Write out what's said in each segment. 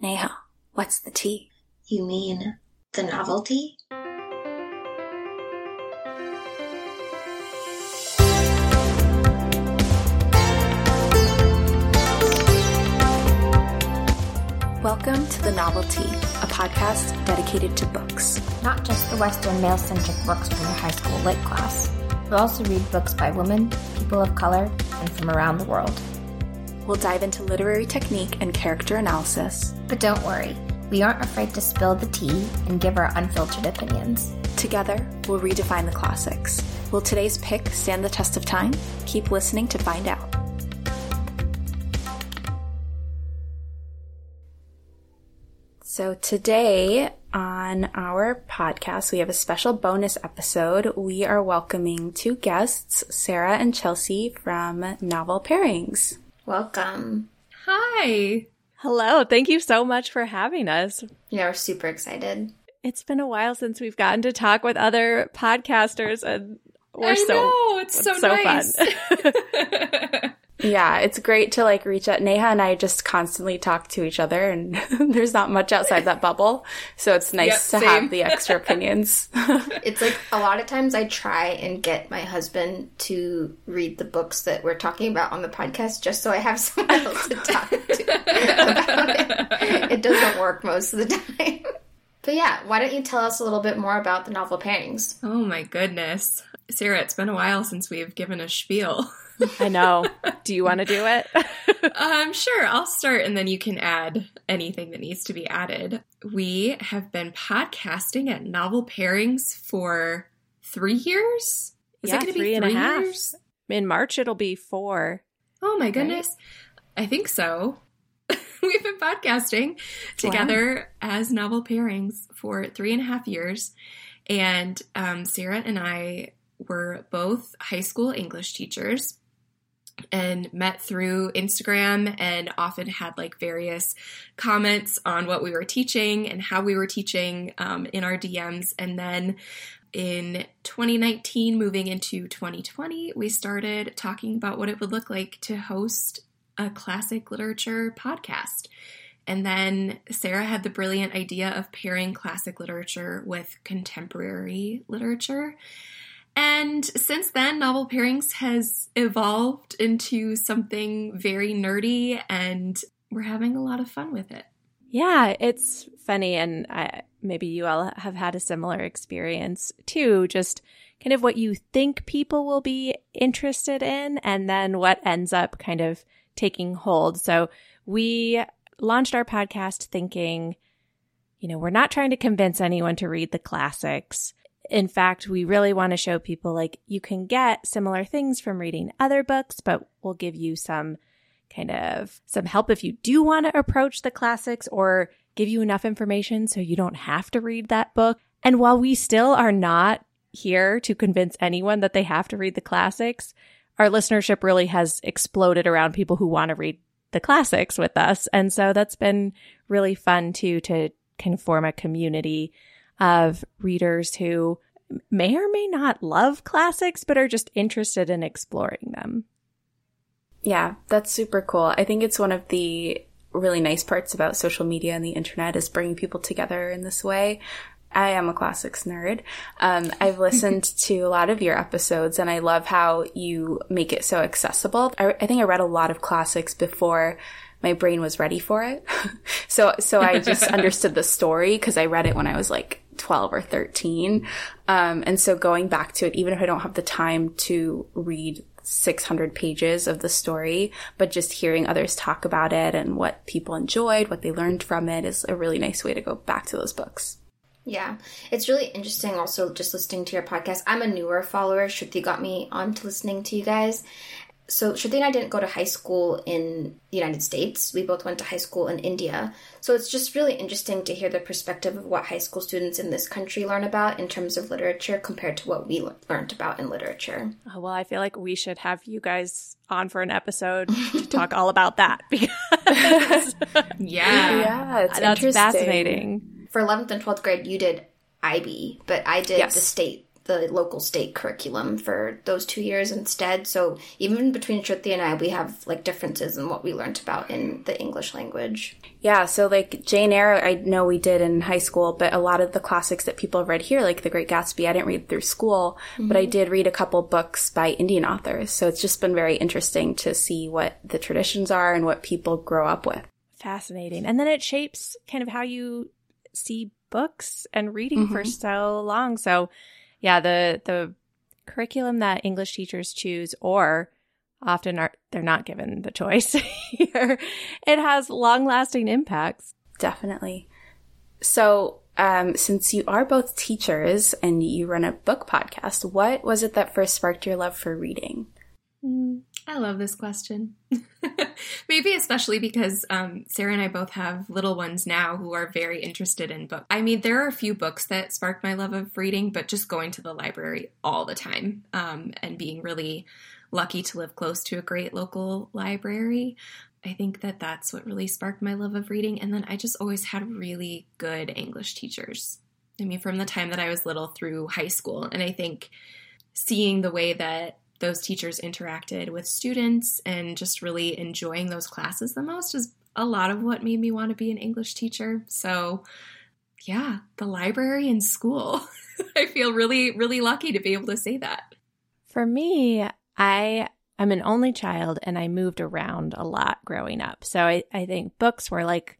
Neha, what's the tea? You mean the Novel Tea? Welcome to The Novel Tea, a podcast dedicated to books. Not just the Western male centric books from your high school lit class. We'll also read books by women, people of color, and from around the world. We'll dive into literary technique and character analysis. But don't worry, we aren't afraid to spill the tea and give our unfiltered opinions. Together, we'll redefine the classics. Will today's pick stand the test of time? Keep listening to find out. So, today on our podcast, we have a special bonus episode. We are welcoming two guests, Sara and Chelsey from Novel Pairings. Welcome. Hi. Hello. Thank you so much for having us. Yeah, we're super excited. It's been a while since we've gotten to talk with other podcasters and we're I so know, it's so, so nice. fun. Yeah, it's great to like reach out. Neha and I just constantly talk to each other, and there's not much outside that bubble. So it's nice Yep, to same. have the extra opinions. It's like a lot of times I try and get my husband to read the books that we're talking about on the podcast just so I have someone else to talk to about it. It doesn't work most of the time. But yeah, why don't you tell us a little bit more about the novel pairings? oh my goodness. Sara, it's been a while since we've given a spiel. I know. Do you want to do it? um, sure, I'll start and then you can add anything that needs to be added. We have been podcasting at Novel Pairings for three years? Is Yeah, it going to be and a three half. years? In March, it'll be four. Oh my goodness. I think so. We've been podcasting together as novel pairings for three and a half years. And um, Sara and I were both high school English teachers and met through Instagram and often had like various comments on what we were teaching and how we were teaching um, in our DMs. And then in 2019, moving into 2020, we started talking about what it would look like to host a classic literature podcast. And then Sara had the brilliant idea of pairing classic literature with contemporary literature. And since then, Novel Pairings has evolved into something very nerdy, and we're having a lot of fun with it. Yeah, it's funny. And I, maybe you all have had a similar experience too. Just kind of what you think people will be interested in, and then what ends up kind of taking hold. So we launched our podcast thinking, you know, we're not trying to convince anyone to read the classics. In fact, we really want to show people like you can get similar things from reading other books, but we'll give you some kind of some help if you do want to approach the classics or give you enough information so you don't have to read that book. And while we still are not here to convince anyone that they have to read the classics, our listenership really has exploded around people who want to read the classics with us. And so that's been really fun too to kind of form a community of readers who may or may not love classics, but are just interested in exploring them. yeah, that's super cool. I think it's one of the really nice parts about social media and the internet is bringing people together in this way. I am a classics nerd. Um, I've listened to a lot of your episodes and I love how you make it so accessible. I, I think I read a lot of classics before my brain was ready for it. so, so I just understood the story because I read it when I was like 12 or 13. Um, and so going back to it, even if I don't have the time to read 600 pages of the story, but just hearing others talk about it and what people enjoyed, what they learned from it is a really nice way to go back to those books. Yeah, it's really interesting also just listening to your podcast. I'm a newer follower. Shruti got me onto listening to you guys. So Shruti and I didn't go to high school in the United States. We both went to high school in India. So it's just really interesting to hear the perspective of what high school students in this country learn about in terms of literature compared to what we learned about in literature. Oh, well, I feel like we should have you guys on for an episode to talk all about that because Yeah. Yeah, it's that's interesting. fascinating. For 11th and 12th grade, you did IB, but I did Yes. the state the local state curriculum for those two years instead. So even between Shruti and I, we have like differences in what we learned about in the English language. Yeah, so like Jane Eyre, I know we did in high school, but a lot of the classics that people read here, like The Great Gatsby, I didn't read through school, mm-hmm. but I did read a couple books by Indian authors. So it's just been very interesting to see what the traditions are and what people grow up with. Fascinating. And then it shapes kind of how you see books and reading mm-hmm. for so long. So yeah, the the curriculum that English teachers choose or often are they're not given the choice here. It has long-lasting impacts. Definitely. So, um, since you are both teachers and you run a book podcast, what was it that first sparked your love for reading? Mm, I love this question. Maybe especially because um, Sarah and I both have little ones now who are very interested in books. I mean, there are a few books that sparked my love of reading, but just going to the library all the time um, and being really lucky to live close to a great local library. I think that that's what really sparked my love of reading. And then I just always had really good English teachers. I mean, from the time that I was little through high school. And I think seeing the way that those teachers interacted with students and just really enjoying those classes the most is a lot of what made me want to be an English teacher. So, yeah, the library and school. I feel really, really lucky to be able to say that. For me, I am an only child and I moved around a lot growing up. So I, I think books were like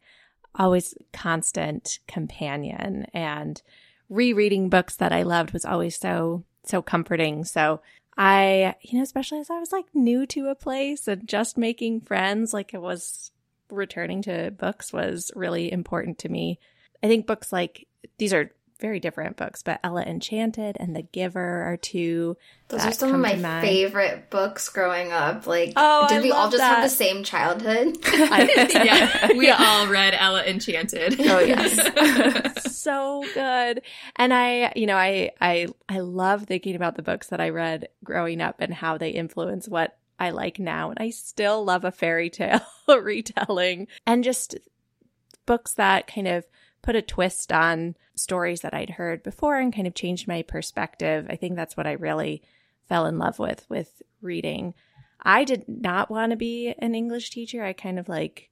always constant companion and rereading books that I loved was always so, so comforting. So I, you know, especially as I was like new to a place and just making friends, like it was returning to books was really important to me. I think books like these are very different books, but Ella Enchanted and The Giver are two. Those are some of my favorite books growing up. Like, oh, did I we all just that. have the same childhood? yeah, we all read Ella Enchanted. Oh yes, so good. And I, you know, I I I love thinking about the books that I read growing up and how they influence what I like now. And I still love a fairy tale retelling and just books that kind of put a twist on stories that I'd heard before and kind of changed my perspective. I think that's what I really fell in love with with reading. I did not want to be an English teacher. I kind of like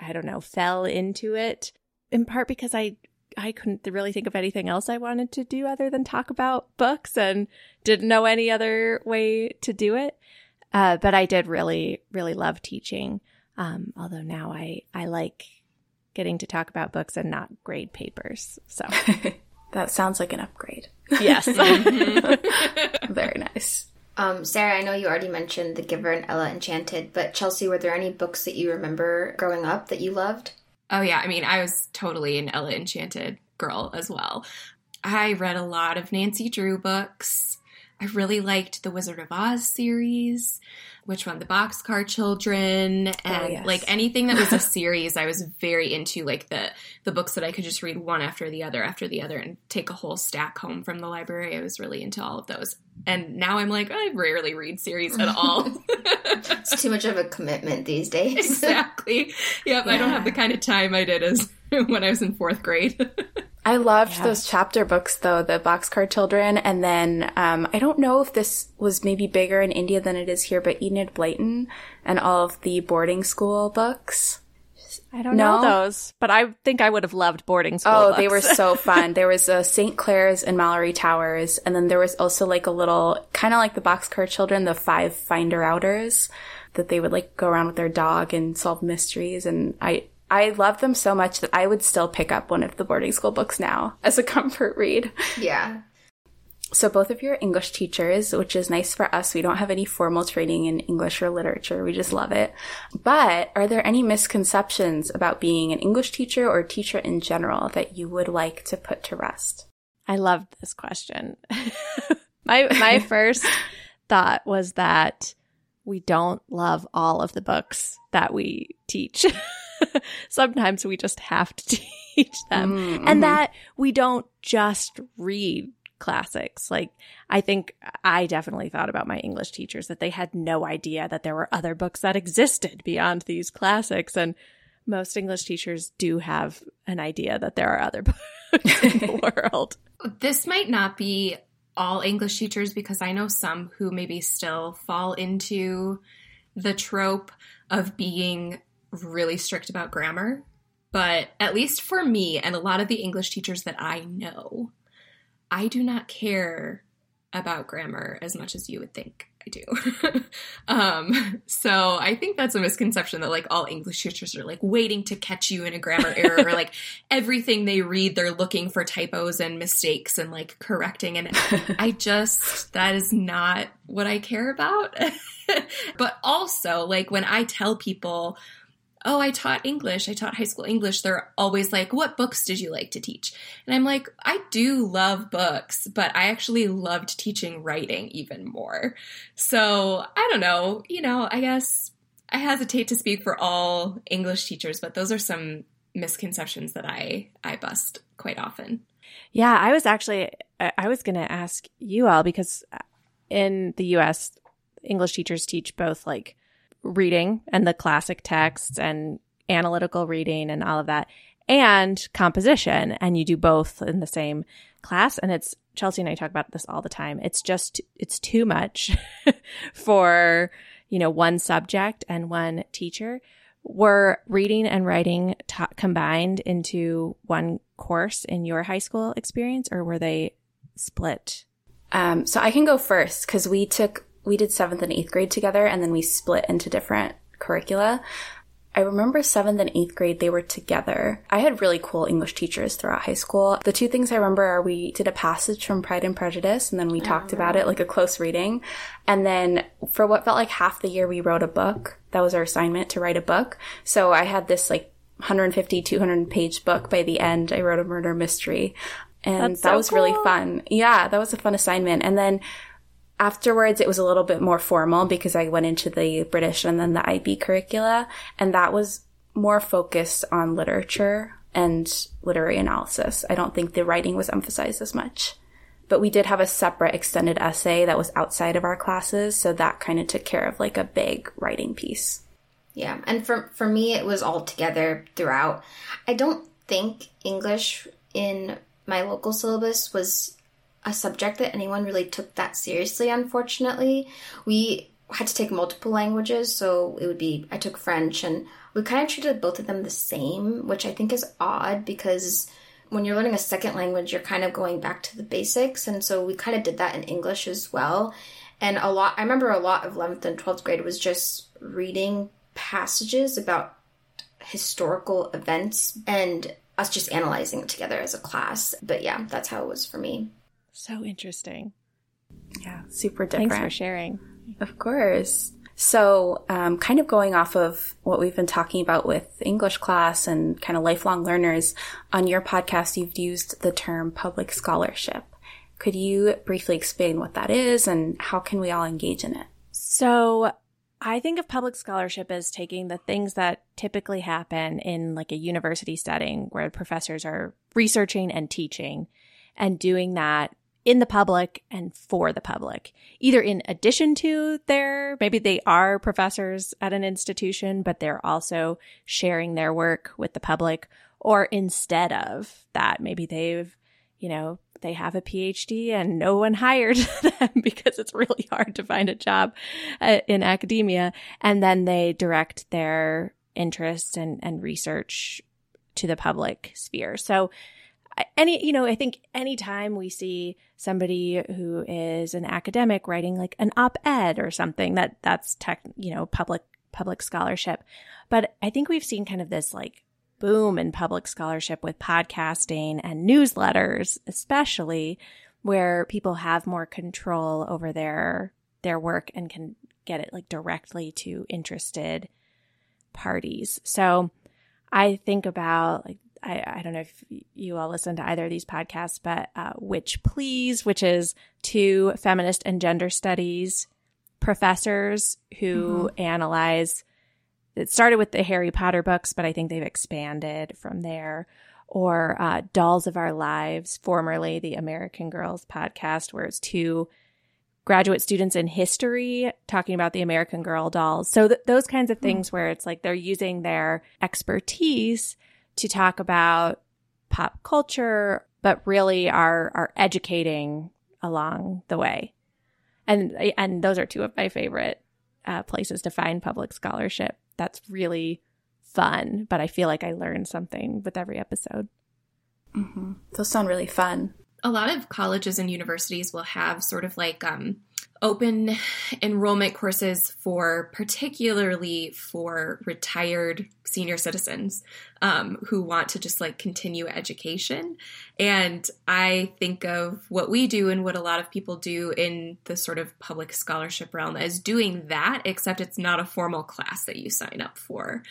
I don't know, fell into it in part because I I couldn't really think of anything else I wanted to do other than talk about books and didn't know any other way to do it. Uh, but I did really, really love teaching. Um, although now I, I like getting to talk about books and not grade papers. So that sounds like an upgrade. Yes. Very nice. Um, Sara, I know you already mentioned The Giver and Ella Enchanted, but Chelsey, were there any books that you remember growing up that you loved? Oh, yeah. I mean, I was totally an Ella Enchanted girl as well. I read a lot of Nancy Drew books. I really liked the Wizard of Oz series which one the boxcar children oh, and oh, yes. like anything that was a series i was very into like the the books that i could just read one after the other after the other and take a whole stack home from the library. I was really into all of those. And now i'm like i rarely read series at all. It's too much of a commitment these days. Exactly. Yep yeah. i don't have the kind of time i did as when i was in fourth grade I loved yeah. those chapter books though, the Boxcar Children. And then, um, I don't know if this was maybe bigger in India than it is here, but Enid Blyton and all of the boarding school books. I don't no? know those, but I think I would have loved boarding school. Oh, books. they were so fun. there was a uh, St. Clare's and Malory Towers, and then there was also like a little, kind of like the Boxcar Children, the five finder outers that they would like go around with their dog and solve mysteries. And I, I love them so much that I would still pick up one of the boarding school books now as a comfort read. Yeah. So both of you are English teachers, which is nice for us. We don't have any formal training in English or literature. We just love it. But are there any misconceptions about being an English teacher or teacher in general that you would like to put to rest? I loved this question. my my first thought was that we don't love all of the books that we teach. Sometimes we just have to teach them. Mm-hmm. And that we don't just read classics. Like, I think I definitely thought about my English teachers that they had no idea that there were other books that existed beyond these classics. And most English teachers do have an idea that there are other books in the world. This might not be all English teachers because I know some who maybe still fall into the trope of being really strict about grammar. But at least for me and a lot of the English teachers that I know, I do not care about grammar as much as you would think. I do. um, so I think that's a misconception that like all English teachers are like waiting to catch you in a grammar error or like everything they read, they're looking for typos and mistakes and like correcting. And I just, that is not what I care about. but also like when I tell people, oh, I taught English, I taught high school English, they're always like, what books did you like to teach? And I'm like, I do love books, but I actually loved teaching writing even more. So I don't know, you know, I guess I hesitate to speak for all English teachers, but those are some misconceptions that I, I bust quite often. Yeah, I was actually, I was going to ask you all because in the US, English teachers teach both like reading and the classic texts and analytical reading and all of that and composition and you do both in the same class and it's Chelsey and I talk about this all the time. It's just it's too much for, you know, one subject and one teacher. Were reading and writing ta- combined into one course in your high school experience or were they split? Um, so I can go first because we took we did seventh and eighth grade together and then we split into different curricula. I remember seventh and eighth grade, they were together. I had really cool English teachers throughout high school. The two things I remember are we did a passage from Pride and Prejudice and then we talked oh. about it like a close reading. And then for what felt like half the year, we wrote a book. That was our assignment to write a book. So I had this like 150, 200 page book by the end. I wrote a murder mystery and That's that so was really fun. Yeah, that was a fun assignment. And then afterwards it was a little bit more formal because I went into the British and then the IB curricula and that was more focused on literature and literary analysis. I don't think the writing was emphasized as much. But we did have a separate extended essay that was outside of our classes, so that kind of took care of like a big writing piece. Yeah, and for for me, it was all together throughout. I don't think English in my local syllabus was a subject that anyone really took that seriously. Unfortunately, we had to take multiple languages, so it would be I took French, and we kind of treated both of them the same, which I think is odd because when you're learning a second language, you're kind of going back to the basics, and so we kind of did that in English as well. And a lot, I remember a lot of 11th and 12th grade was just reading passages about historical events and us just analyzing it together as a class. But yeah, that's how it was for me. So interesting. Yeah, super different. Thanks for sharing. Of course. So, um, kind of going off of what we've been talking about with English class and kind of lifelong learners, on your podcast, you've used the term public scholarship. Could you briefly explain what that is and how can we all engage in it? So I think of public scholarship as taking the things that typically happen in like a university setting where professors are researching and teaching and doing that in the public and for the public, either in addition to their, maybe they are professors at an institution, but they're also sharing their work with the public, or instead of that, maybe they've, you know, they have a PhD and no one hired them because it's really hard to find a job uh, in academia. And then they direct their interest and, and research to the public sphere. So any you know i think anytime we see somebody who is an academic writing like an op-ed or something that that's tech you know public public scholarship. But i think we've seen kind of this like boom in public scholarship with podcasting and newsletters especially where people have more control over their their work and can get it like directly to interested parties. So i think about like I, I, don't know if you all listen to either of these podcasts, but uh, Witch Please, which is two feminist and gender studies professors who mm-hmm. analyze. It started with the Harry Potter books, but I think they've expanded from there. Or uh, Dolls of Our Lives, formerly the American Girls podcast, where it's two graduate students in history talking about the American Girl dolls. So th- those kinds of things mm-hmm. where it's like they're using their expertise to talk about pop culture, but really are are educating along the way. And and those are two of my favorite uh, places to find public scholarship. That's really fun, but I feel like I learn something with every episode. Mm-hmm. Those sound really fun. A lot of colleges and universities will have sort of like um, open enrollment courses for particularly for retired senior citizens um, who want to just like continue education. And I think of what we do and what a lot of people do in the sort of public scholarship realm as doing that, except it's not a formal class that you sign up for.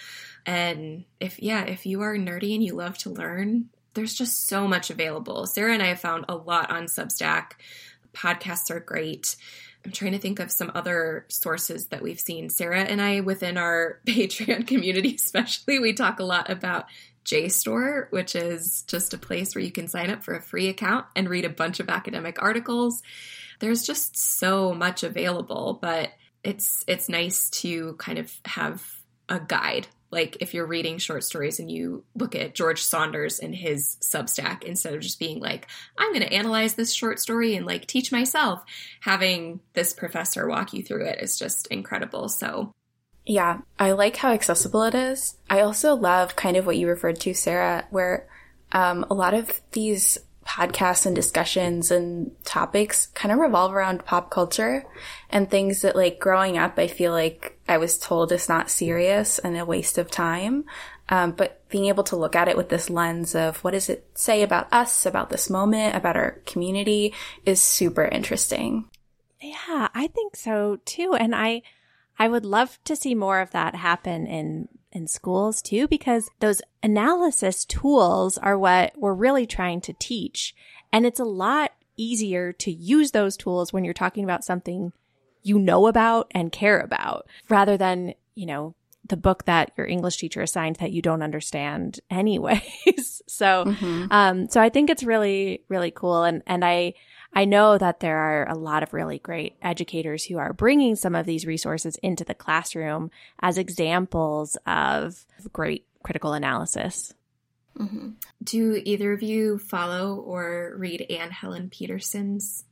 And if, yeah, if you are nerdy and you love to learn, there's just so much available. Sara and I have found a lot on Substack. Podcasts are great. I'm trying to think of some other sources that we've seen. Sara and I, within our Patreon community, especially, we talk a lot about JSTOR, which is just a place where you can sign up for a free account and read a bunch of academic articles. There's just so much available, but it's it's nice to kind of have a guide like if you're reading short stories and you look at George Saunders and his Substack instead of just being like, I'm going to analyze this short story and like teach myself, having this professor walk you through it is just incredible. So, yeah, I like how accessible it is. I also love kind of what you referred to, Sara, where um, a lot of these podcasts and discussions and topics kind of revolve around pop culture and things that like growing up, I feel like I was told is not serious and a waste of time. Um, but being able to look at it with this lens of what does it say about us, about this moment, about our community is super interesting. Yeah, I think so too. And I, I would love to see more of that happen in in schools too, because those analysis tools are what we're really trying to teach. And it's a lot easier to use those tools when you're talking about something you know about and care about rather than, you know, the book that your English teacher assigned that you don't understand anyways. so, mm-hmm. um, so I think it's really, really cool. And, and I, I know that there are a lot of really great educators who are bringing some of these resources into the classroom as examples of great critical analysis. Mm-hmm. Do either of you follow or read Anne Helen Peterson's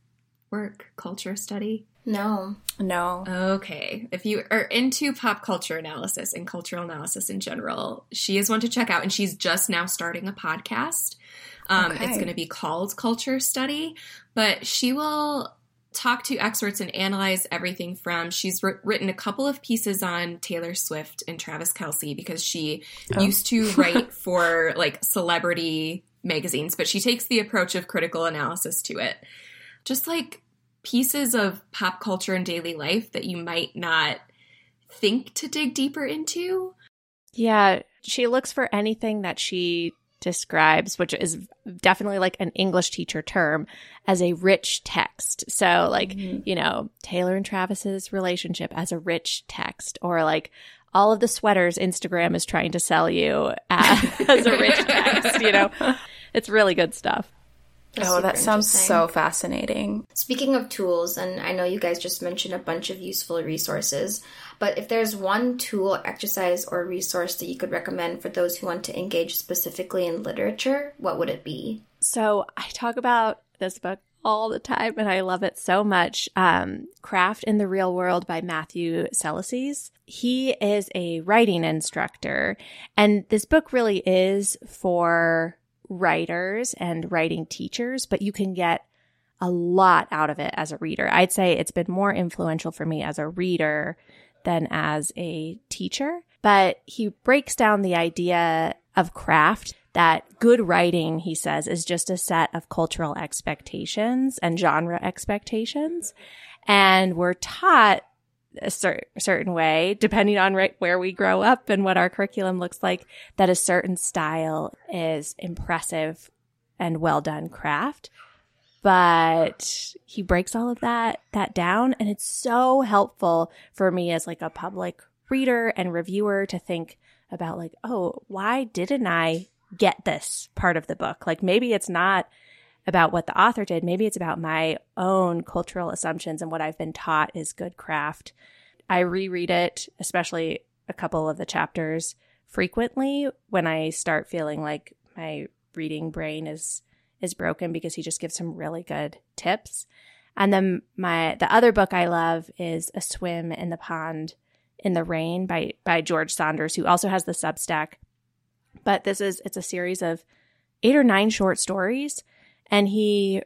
work, Culture Study? No. No. Okay. If you are into pop culture analysis and cultural analysis in general, she is one to check out. And she's just now starting a podcast. Um, okay. It's going to be called Culture Study, but she will talk to experts and analyze everything from she's written a couple of pieces on Taylor Swift and Travis Kelce because she oh. used to write for like celebrity magazines, but she takes the approach of critical analysis to it. Just like pieces of pop culture and daily life that you might not think to dig deeper into. Yeah, she looks for anything that she describes, which is definitely like an English teacher term, as a rich text. So, like, mm-hmm. you know, Taylor and Travis's relationship as a rich text, or like all of the sweaters Instagram is trying to sell you as, as a rich text, you know? It's really good stuff. That's oh, that sounds so fascinating. Speaking of tools, and I know you guys just mentioned a bunch of useful resources, but if there's one tool, exercise, or resource that you could recommend for those who want to engage specifically in literature, what would it be? So I talk about this book all the time and I love it so much. Um, Craft in the Real World by Matthew Salesses. He is a writing instructor and this book really is for writers and writing teachers, but you can get a lot out of it as a reader. I'd say it's been more influential for me as a reader than as a teacher. But he breaks down the idea of craft that good writing, he says, is just a set of cultural expectations and genre expectations. And we're taught a cer- certain way, depending on right where we grow up and what our curriculum looks like, that a certain style is impressive and well done craft. But he breaks all of that, that down. And it's so helpful for me as like a public reader and reviewer to think about like, oh, why didn't I get this part of the book? Like maybe it's not about what the author did. Maybe it's about my own cultural assumptions and what I've been taught is good craft. I reread it, especially a couple of the chapters frequently when I start feeling like my reading brain is is broken because he just gives some really good tips. And then my the other book I love is A Swim in the Pond in the Rain by by George Saunders, who also has the Substack. But this is it's a series of eight or nine short stories, and he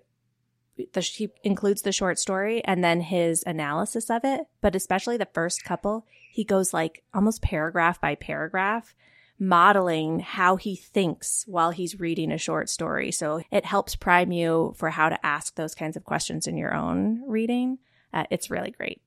the, he includes the short story and then his analysis of it. But especially the first couple, he goes like almost paragraph by paragraph modeling how he thinks while he's reading a short story. So it helps prime you for how to ask those kinds of questions in your own reading. Uh, it's really great.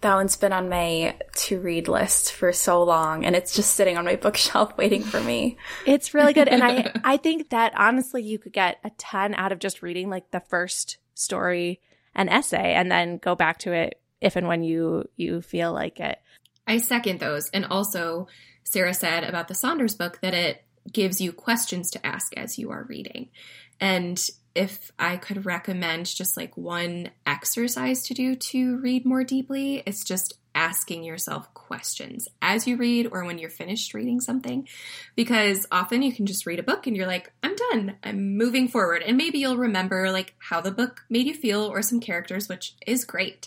That one's been on my to read list for so long and it's just sitting on my bookshelf waiting for me. It's really good. And I, I think that honestly, you could get a ton out of just reading like the first story and essay and then go back to it if and when you, you feel like it. I second those. And also, Sara said about the Saunders book that it gives you questions to ask as you are reading. And if I could recommend just like one exercise to do to read more deeply, it's just asking yourself questions as you read or when you're finished reading something. Because often you can just read a book and you're like, I'm done, I'm moving forward. And maybe you'll remember like how the book made you feel or some characters, which is great.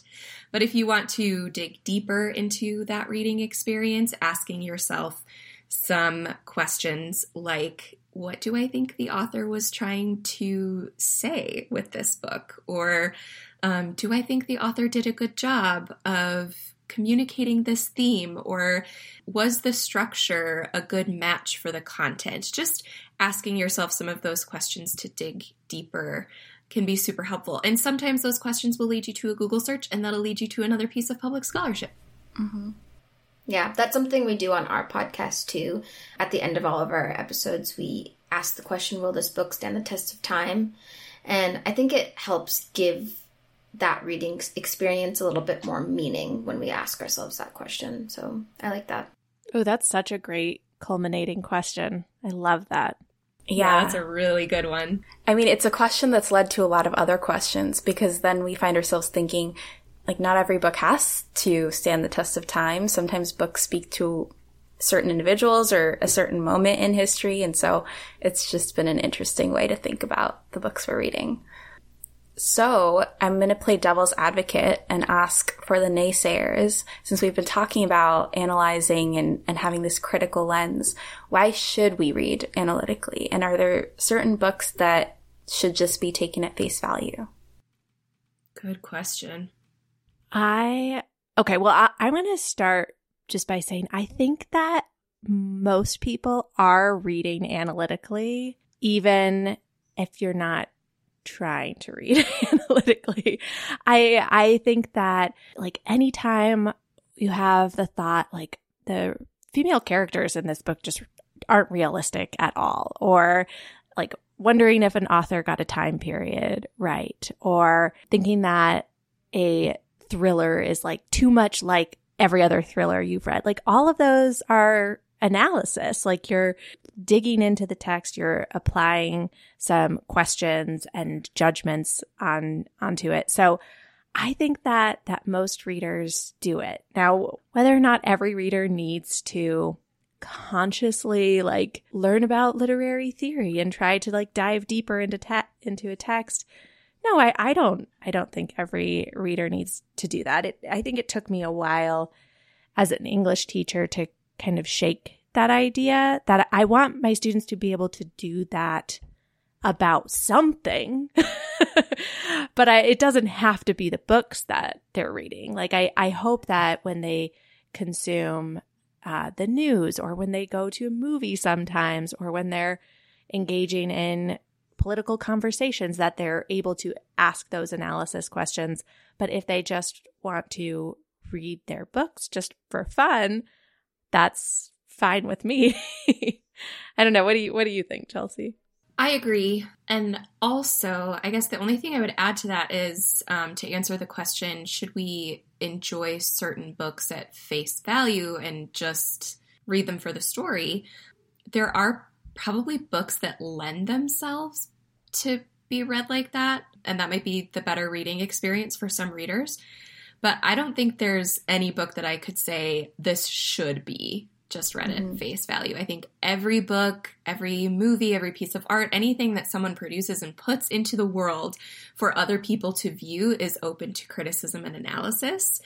But if you want to dig deeper into that reading experience, asking yourself some questions like, what do I think the author was trying to say with this book? Or um, do I think the author did a good job of communicating this theme? Or was the structure a good match for the content? Just asking yourself some of those questions to dig deeper can be super helpful. And sometimes those questions will lead you to a Google search and that'll lead you to another piece of public scholarship. Mm-hmm. Yeah, that's something we do on our podcast too. At the end of all of our episodes, we ask the question Will this book stand the test of time? And I think it helps give that reading experience a little bit more meaning when we ask ourselves that question. So I like that. Oh, that's such a great culminating question. I love that. Yeah. yeah. that's a really good one. I mean, it's a question that's led to a lot of other questions because then we find ourselves thinking, like, not every book has to stand the test of time. Sometimes books speak to certain individuals or a certain moment in history. And so it's just been an interesting way to think about the books we're reading. So I'm going to play devil's advocate and ask for the naysayers, since we've been talking about analyzing and, and having this critical lens, why should we read analytically? And are there certain books that should just be taken at face value? Good question. I, okay, well, I, I'm going to start just by saying I think that most people are reading analytically, even if you're not trying to read analytically. I I think that like anytime you have the thought like the female characters in this book just aren't realistic at all or like wondering if an author got a time period right or thinking that a thriller is like too much like every other thriller you've read like all of those are analysis. Like you're digging into the text, you're applying some questions and judgments on onto it. So I think that that most readers do it. Now, whether or not every reader needs to consciously like learn about literary theory and try to like dive deeper into te- into a text no I, I don't i don't think every reader needs to do that it, i think it took me a while as an english teacher to kind of shake that idea that I want my students to be able to do that about something. but I, it doesn't have to be the books that they're reading. Like I, I hope that when they consume uh, the news or when they go to a movie sometimes or when they're engaging in political conversations that they're able to ask those analysis questions. But if they just want to read their books just for fun, that's fine with me. I don't know. What do you what do you think, Chelsea? I agree. And also, I guess the only thing I would add to that is um, to answer the question should we enjoy certain books at face value and just read them for the story? There are probably books that lend themselves to be read like that, and that might be the better reading experience for some readers. But I don't think there's any book that I could say this should be just read it mm-hmm. face value. I think every book, every movie, every piece of art, anything that someone produces and puts into the world for other people to view is open to criticism and analysis.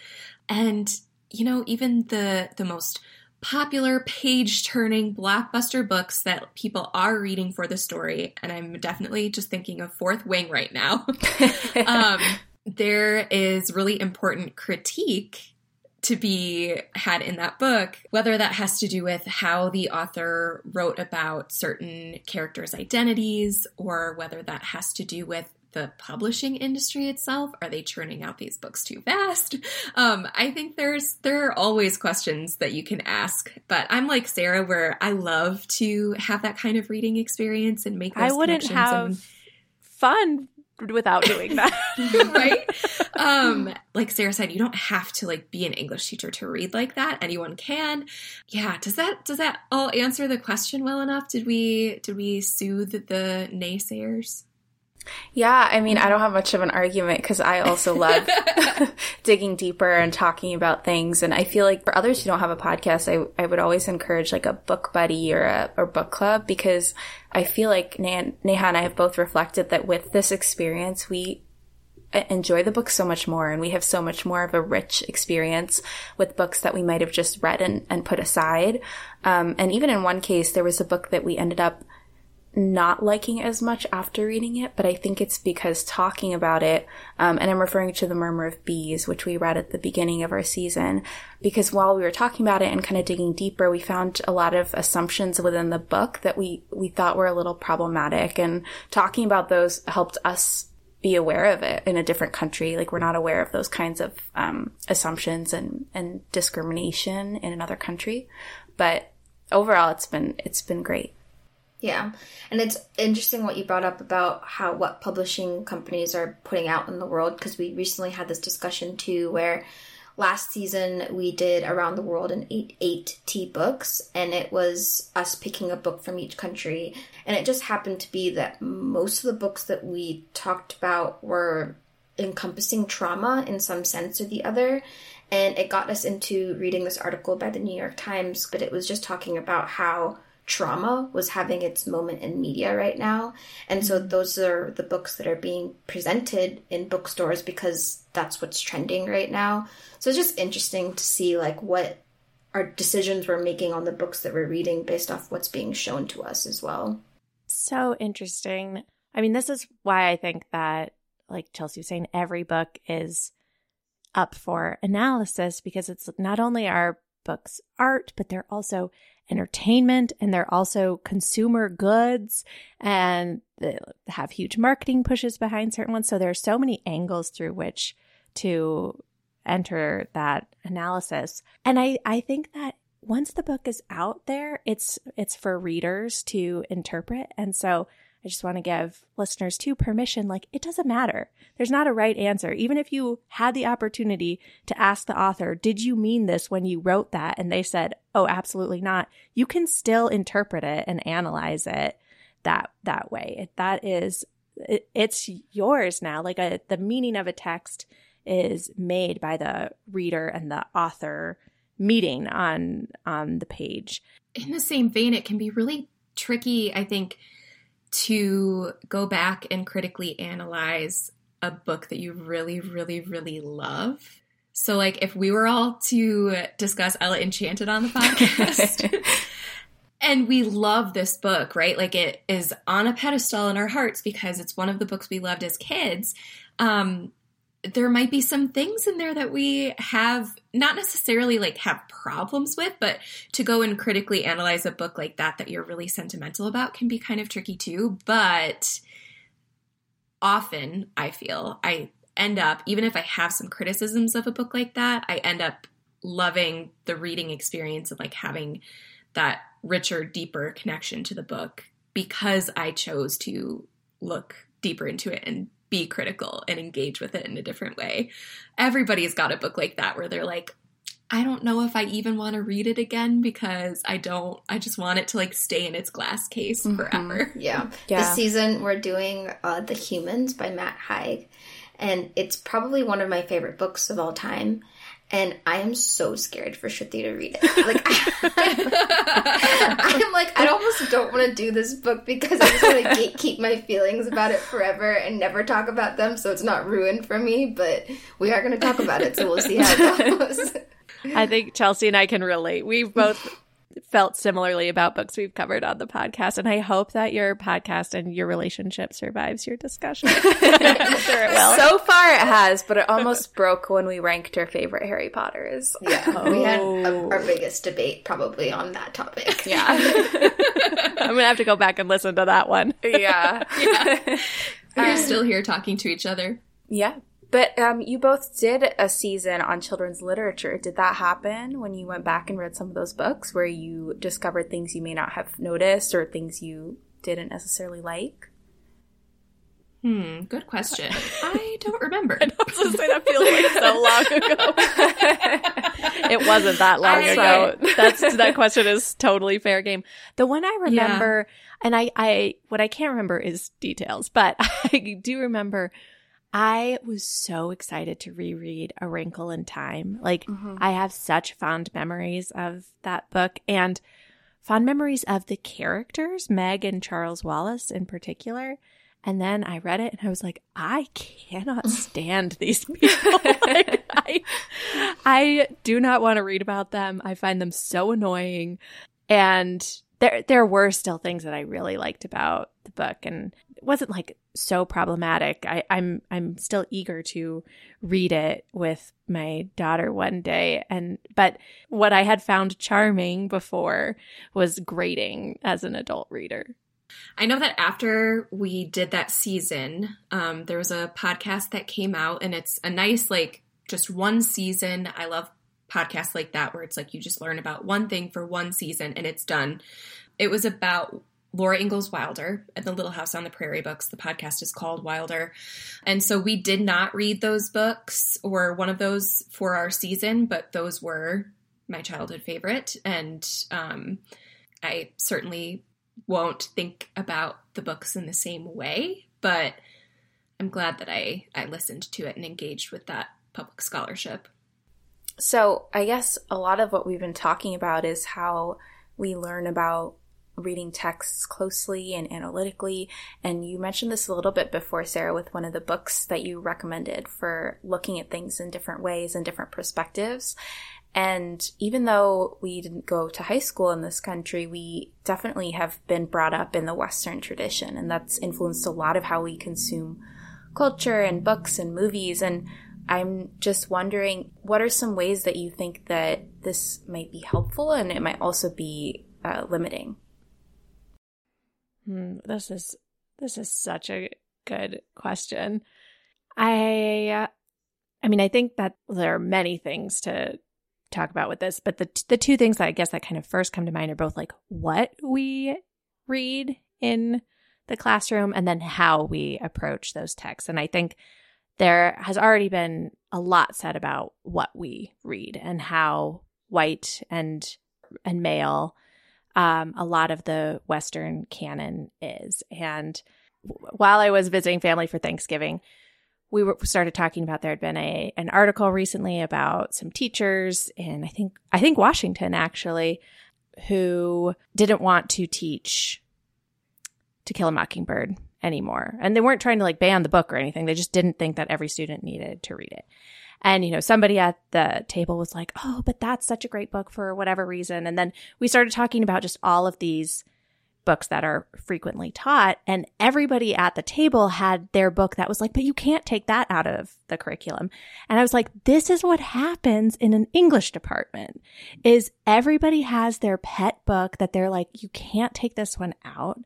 And you know, even the the most popular page turning blockbuster books that people are reading for the story, and I'm definitely just thinking of Fourth Wing right now. um, there is really important critique to be had in that book, whether that has to do with how the author wrote about certain characters' identities or whether that has to do with the publishing industry itself are they churning out these books too fast um, i think there's there are always questions that you can ask but i'm like sara where i love to have that kind of reading experience and make I wouldn't have and, fun without doing that. right? Um, like Sara said, you don't have to like be an English teacher to read like that. Anyone can. Yeah. Does that does that all answer the question well enough? Did we did we soothe the naysayers? Yeah, I mean, I don't have much of an argument because I also love digging deeper and talking about things. And I feel like for others who don't have a podcast, I, I would always encourage like a book buddy or a or book club because I feel like Neha and I have both reflected that with this experience, we enjoy the book so much more and we have so much more of a rich experience with books that we might have just read and, and put aside. Um, and even in one case, there was a book that we ended up not liking as much after reading it, but I think it's because talking about it, um, and I'm referring to The Murmur of Bees, which we read at the beginning of our season, because while we were talking about it and kind of digging deeper, we found a lot of assumptions within the book that we, we thought were a little problematic, and talking about those helped us be aware of it in a different country. Like we're not aware of those kinds of um, assumptions and, and discrimination in another country, but overall, it's been it's been great. Yeah. And it's interesting what you brought up about how what publishing companies are putting out in the world because we recently had this discussion too where last season we did around the world in eight eight T books and it was us picking a book from each country and it just happened to be that most of the books that we talked about were encompassing trauma in some sense or the other and it got us into reading this article by the New York Times but it was just talking about how trauma was having its moment in media right now. And so mm-hmm. those are the books that are being presented in bookstores because that's what's trending right now. So it's just interesting to see like what our decisions we're making on the books that we're reading based off what's being shown to us as well. So interesting. I mean, this is why I think that like Chelsey was saying every book is up for analysis because it's not only our books art, but they're also entertainment and they're also consumer goods and they have huge marketing pushes behind certain ones. So there are so many angles through which to enter that analysis. And I, I think that once the book is out there, it's it's for readers to interpret. And so I just want to give listeners too permission like it doesn't matter. There's not a right answer. Even if you had the opportunity to ask the author, did you mean this when you wrote that? And they said, oh, absolutely not. You can still interpret it and analyze it that, that way. That is, it, it's yours now. Like a, the meaning of a text is made by the reader and the author meeting on, on the page. In the same vein, it can be really tricky, I think, to go back and critically analyze a book that you really, really, really love. So, like, if we were all to discuss Ella Enchanted on the podcast, and we love this book, right? Like, it is on a pedestal in our hearts because it's one of the books we loved as kids. Um, there might be some things in there that we have not necessarily like have problems with, but to go and critically analyze a book like that that you're really sentimental about can be kind of tricky too. But often I feel I end up, even if I have some criticisms of a book like that, I end up loving the reading experience and like having that richer, deeper connection to the book because I chose to look deeper into it and be critical and engage with it in a different way. Everybody's got a book like that where they're like, I don't know if I even want to read it again because I don't, I just want it to like stay in its glass case mm-hmm. forever. Yeah. yeah. This season we're doing uh, The Humans by Matt Haig. And it's probably one of my favorite books of all time. And I am so scared for Shruti to read it. Like, I, am like, I almost don't want to do this book because I just want to gatekeep my feelings about it forever and never talk about them, so it's not ruined for me. But we are going to talk about it, so we'll see how it goes. I think Chelsey and I can relate. We've both felt similarly about books we've covered on the podcast. And I hope that your podcast and your relationship survives your discussion. sure it will. So far it has, but it almost broke when we ranked our favorite Harry Potters. Yeah. Oh. We had a, our biggest debate probably on that topic. Yeah. I'm going to have to go back and listen to that one. Yeah. yeah. We're um, still here talking to each other. Yeah. But um, you both did a season on children's literature. Did that happen when you went back and read some of those books where you discovered things you may not have noticed or things you didn't necessarily like? Hmm, good question. I don't remember. I was say that feels like so long ago. it wasn't that long That's ago. Right. That's that question is totally fair game. The one I remember, yeah. and I, I, what I can't remember is details, but I do remember I was so excited to reread A Wrinkle in Time. Like, mm-hmm. I have such fond memories of that book and fond memories of the characters, Meg and Charles Wallace in particular. And then I read it and I was like, I cannot stand these people. like, I, I do not want to read about them. I find them so annoying. And there, there were still things that I really liked about the book. And it wasn't like so problematic. I, I'm I'm still eager to read it with my daughter one day. And but what I had found charming before was grating as an adult reader. I know that after we did that season, um, there was a podcast that came out, and it's a nice like just one season. I love podcasts like that where it's like you just learn about one thing for one season and it's done. It was about Laura Ingalls Wilder and the Little House on the Prairie books. The podcast is called Wilder. And so we did not read those books or one of those for our season, but those were my childhood favorite. And um, I certainly won't think about the books in the same way, but I'm glad that I, I listened to it and engaged with that public scholarship. So I guess a lot of what we've been talking about is how we learn about reading texts closely and analytically. And you mentioned this a little bit before, Sara, with one of the books that you recommended for looking at things in different ways and different perspectives. And even though we didn't go to high school in this country, we definitely have been brought up in the Western tradition, and that's influenced a lot of how we consume culture and books and movies. And I'm just wondering, what are some ways that you think that this might be helpful and it might also be uh, limiting? Hmm, this is this is such a good question. I I mean, I think that there are many things to talk about with this, but the the two things that I guess that kind of first come to mind are both like what we read in the classroom and then how we approach those texts. And I think there has already been a lot said about what we read and how white and and male um, a lot of the Western canon is. And while I was visiting family for Thanksgiving, we were, started talking about there had been a an article recently about some teachers in I think I think Washington actually who didn't want to teach To Kill a Mockingbird anymore. And they weren't trying to like ban the book or anything. They just didn't think that every student needed to read it. And, you know, somebody at the table was like, oh, but that's such a great book for whatever reason. And then we started talking about just all of these books that are frequently taught. And everybody at the table had their book that was like, but you can't take that out of the curriculum. And I was like, this is what happens in an English department is everybody has their pet book that they're like, you can't take this one out.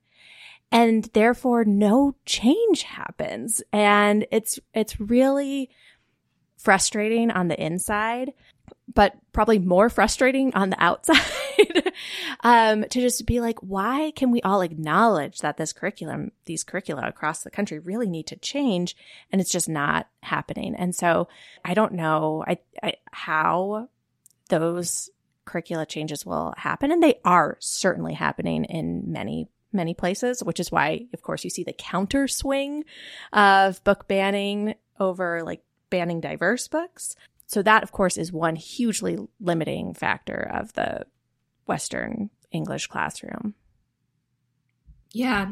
And therefore no change happens. And it's, it's really, frustrating on the inside, but probably more frustrating on the outside. um, to just be like, why can we all acknowledge that this curriculum, these curricula across the country really need to change and it's just not happening. And so I don't know I, I, how those curricula changes will happen. And they are certainly happening in many many places, which is why, of course, you see the counter swing of book banning over like banning diverse books. so that, of course, is one hugely limiting factor of the Western English classroom. Yeah.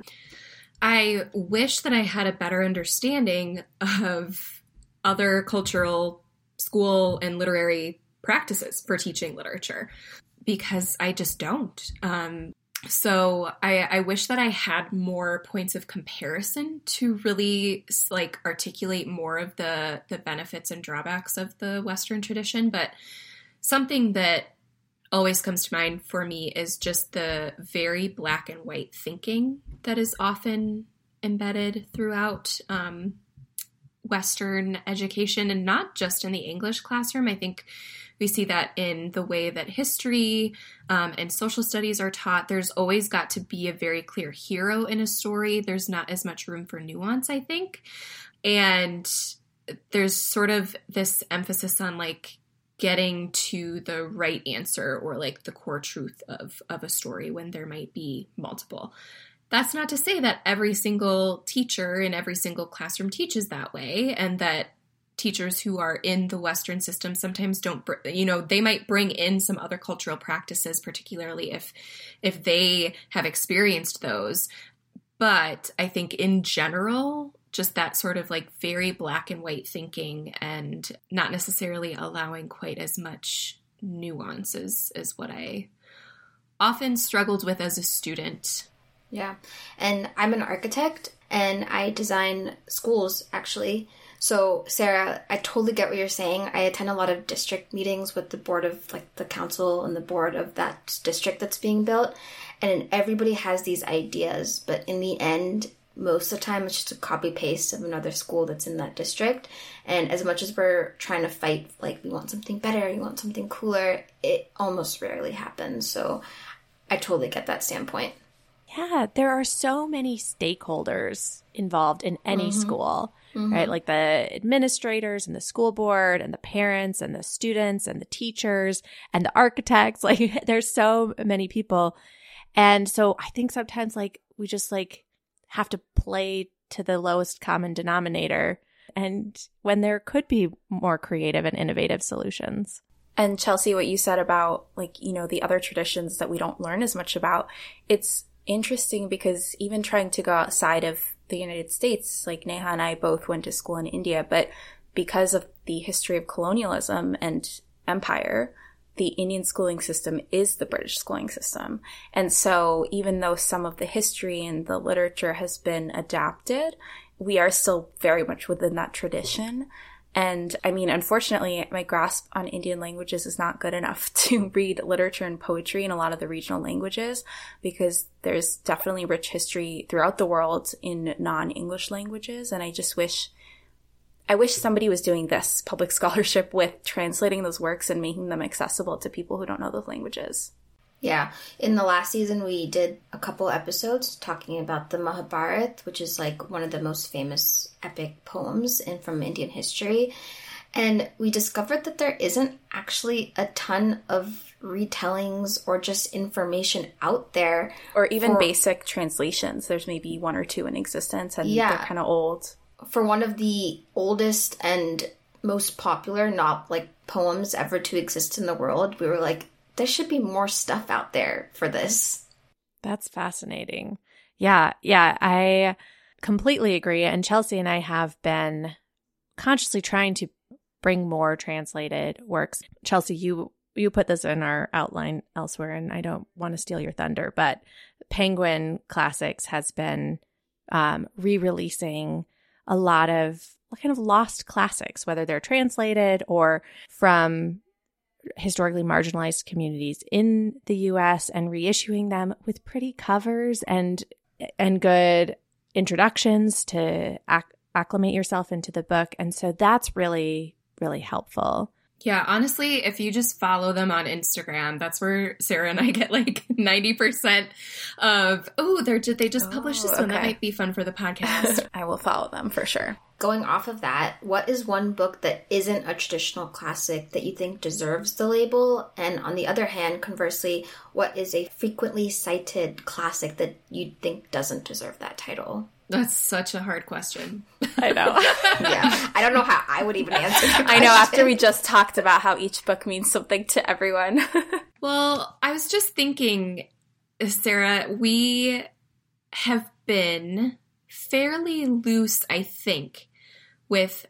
I wish that I had a better understanding of other cultural school and literary practices for teaching literature because I just don't. Um, so I, I wish that I had more points of comparison to really like articulate more of the the benefits and drawbacks of the Western tradition. But something that always comes to mind for me is just the very black and white thinking that is often embedded throughout um, Western education and not just in the English classroom. I think we see that in the way that history um, and social studies are taught. There's always got to be a very clear hero in a story. There's not as much room for nuance, I think. And there's sort of this emphasis on like getting to the right answer or like the core truth of of a story when there might be multiple. That's not to say that every single teacher in every single classroom teaches that way and that teachers who are in the western system sometimes don't you know they might bring in some other cultural practices particularly if if they have experienced those but i think in general just that sort of like very black and white thinking and not necessarily allowing quite as much nuances as what i often struggled with as a student yeah. And I'm an architect and I design schools actually. So, Sara, I totally get what you're saying. I attend a lot of district meetings with the board of like the council and the board of that district that's being built. And everybody has these ideas, but in the end, most of the time it's just a copy paste of another school that's in that district. And as much as we're trying to fight, like we want something better, we want something cooler, it almost rarely happens. So I totally get that standpoint. Yeah, there are so many stakeholders involved in any mm-hmm. school, mm-hmm. right? Like the administrators and the school board and the parents and the students and the teachers and the architects. Like there's so many people. And so I think sometimes like we just like have to play to the lowest common denominator and when there could be more creative and innovative solutions. And Chelsey, what you said about like, you know, the other traditions that we don't learn as much about, it's interesting because even trying to go outside of the United States, like Neha and I both went to school in India, but because of the history of colonialism and empire, the Indian schooling system is the British schooling system. And so even though some of the history and the literature has been adapted, we are still very much within that tradition. And I mean, unfortunately, my grasp on Indian languages is not good enough to read literature and poetry in a lot of the regional languages because there's definitely rich history throughout the world in non English languages. And I just wish, I wish somebody was doing this public scholarship with translating those works and making them accessible to people who don't know those languages. Yeah. In the last season, we did a couple episodes talking about the Mahabharata, which is like one of the most famous epic poems in from Indian history. And we discovered that there isn't actually a ton of retellings or just information out there. Or even for, basic translations. There's maybe one or two in existence and yeah, they're kind of old. For one of the oldest and most popular, not like poems ever to exist in the world, we were like, there should be more stuff out there for this. That's fascinating. Yeah, yeah, I completely agree. And Chelsey and I have been consciously trying to bring more translated works. Chelsey, you you put this in our outline elsewhere, and I don't want to steal your thunder, but Penguin Classics has been um, re-releasing a lot of kind of lost classics, whether they're translated or from historically marginalized communities in the US and reissuing them with pretty covers and and good introductions to acc- acclimate yourself into the book and so that's really really helpful. Yeah, honestly, if you just follow them on Instagram, that's where Sara and I get like 90% of, oh, they're did they just published this oh, one. That might be fun for the podcast. I will follow them for sure. going off of that, what is one book that isn't a traditional classic that you think deserves the label? And on the other hand, conversely, what is a frequently cited classic that you think doesn't deserve that title? That's such a hard question. I know. yeah. I don't know how I would even answer I know after we just talked about how each book means something to everyone. well, I was just thinking, Sara, we have been fairly loose, I think, with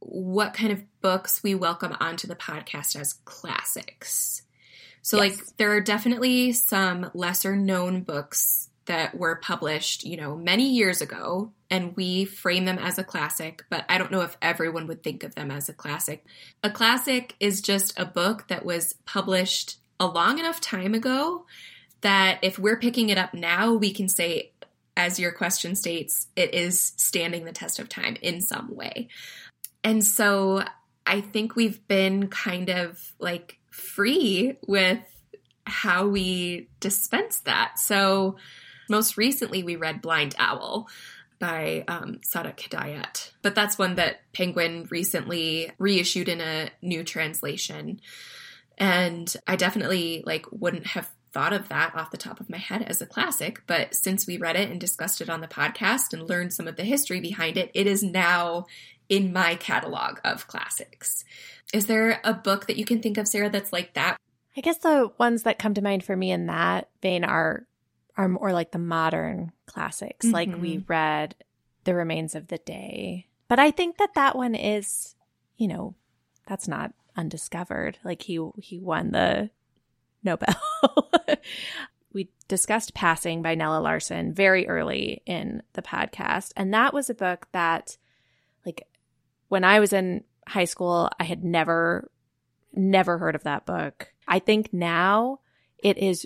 what kind of books we welcome onto the podcast as classics. So, yes. like, there are definitely some lesser known books that were published, you know, many years ago, and we frame them as a classic, but I don't know if everyone would think of them as a classic. A classic is just a book that was published a long enough time ago that if we're picking it up now, we can say as your question states, it is standing the test of time in some way. And so I think we've been kind of like free with how we dispense that. So most recently, we read Blind Owl by um, Sadegh Hedayat, but that's one that Penguin recently reissued in a new translation. And I definitely like wouldn't have thought of that off the top of my head as a classic, but since we read it and discussed it on the podcast and learned some of the history behind it, it is now in my catalog of classics. Is there a book that you can think of, Sara, that's like that? I guess the ones that come to mind for me in that vein are are more like the modern classics. Mm-hmm. Like we read The Remains of the Day. But I think that that one is, you know, that's not undiscovered. Like he he won the Nobel. we discussed Passing by Nella Larsen very early in the podcast. And that was a book that, like, when I was in high school, I had never, never heard of that book. I think now it is,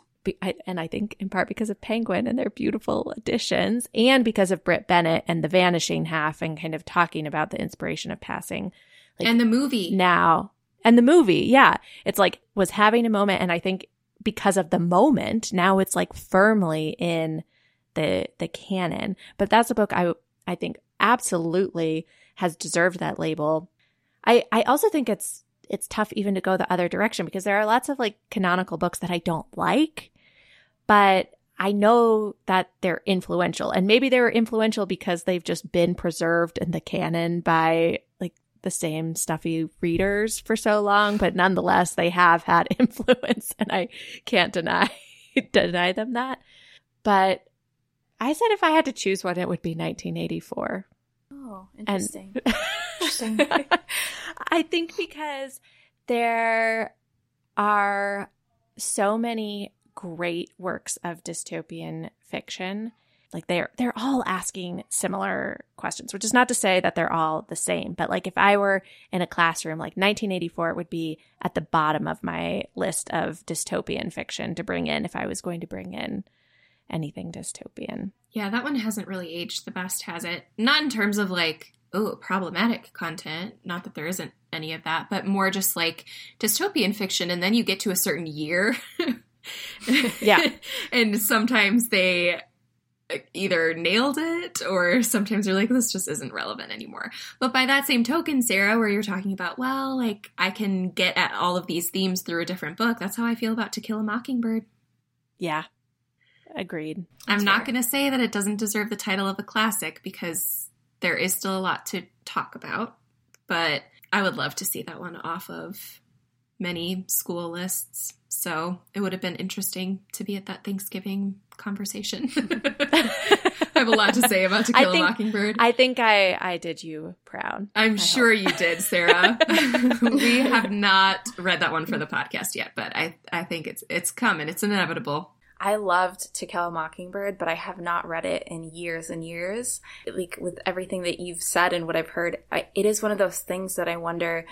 and I think in part because of Penguin and their beautiful editions, and because of Brit Bennett and The Vanishing Half and kind of talking about the inspiration of Passing. Like, and the movie. Now, and the movie, yeah, it's like was having a moment. And I think because of the moment, now it's like firmly in the, the canon. But that's a book I, I think absolutely has deserved that label. I, I also think it's, it's tough even to go the other direction because there are lots of like canonical books that I don't like, but I know that they're influential and maybe they were influential because they've just been preserved in the canon by like the same stuffy readers for so long, but nonetheless, they have had influence, and I can't deny deny them that. But I said if I had to choose one, it would be 1984. Oh, interesting. And interesting. I think because there are so many great works of dystopian fiction. Like they're they're all asking similar questions which is not to say that they're all the same but like if i were in a classroom like 1984 would be at the bottom of my list of dystopian fiction to bring in if i was going to bring in anything dystopian. Yeah that one hasn't really aged the best has it? Not in terms of like oh problematic content not that there isn't any of that but more just like dystopian fiction and then you get to a certain year yeah. And sometimes they either nailed it or sometimes you're like this just isn't relevant anymore. But by that same token sara where you're talking about well like i can get at all of these themes through a different book that's how i feel about to kill a mockingbird. Yeah. Agreed. That's i'm not going to say that it doesn't deserve the title of a classic because there is still a lot to talk about but i would love to see that one off of many school lists so it would have been interesting to be at that Thanksgiving conversation. I have a lot to say about To Kill think, a Mockingbird. I think I, I did you proud. I'm I sure hope. you did, Sara. we have not read that one for the podcast yet, but I, I think it's it's coming. It's inevitable. I loved To Kill a Mockingbird, but I have not read it in years and years. Like with everything that you've said and what I've heard, I, it is one of those things that I wonder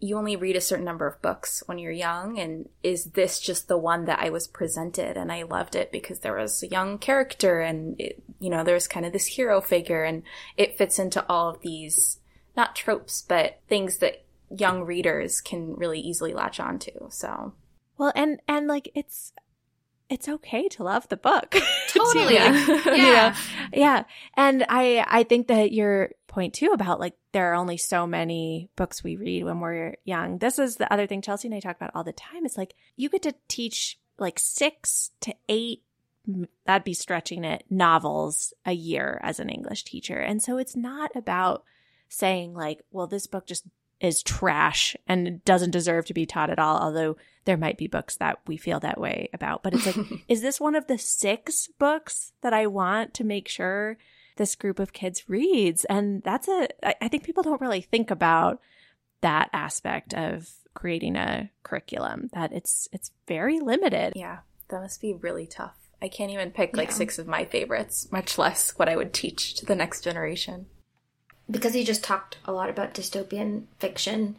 you only read a certain number of books when you're young and is this just the one that i was presented and i loved it because there was a young character and it, you know there's kind of this hero figure and it fits into all of these not tropes but things that young readers can really easily latch onto so. Well and and like it's it's okay to love the book. Totally. yeah. yeah. yeah. And I I think that you're point too about like there are only so many books we read when we're young. This is the other thing Chelsey and I talk about all the time. It's like you get to teach like six to eight that'd be stretching it novels a year as an English teacher. And so it's not about saying like, well, this book just is trash and doesn't deserve to be taught at all, although there might be books that we feel that way about. But it's like, is this one of the six books that I want to make sure this group of kids reads? And that's a, I think people don't really think about that aspect of creating a curriculum that it's it's very limited. Yeah, that must be really tough. I can't even pick like yeah. six of my favorites, much less what I would teach to the next generation because you just talked a lot about dystopian fiction,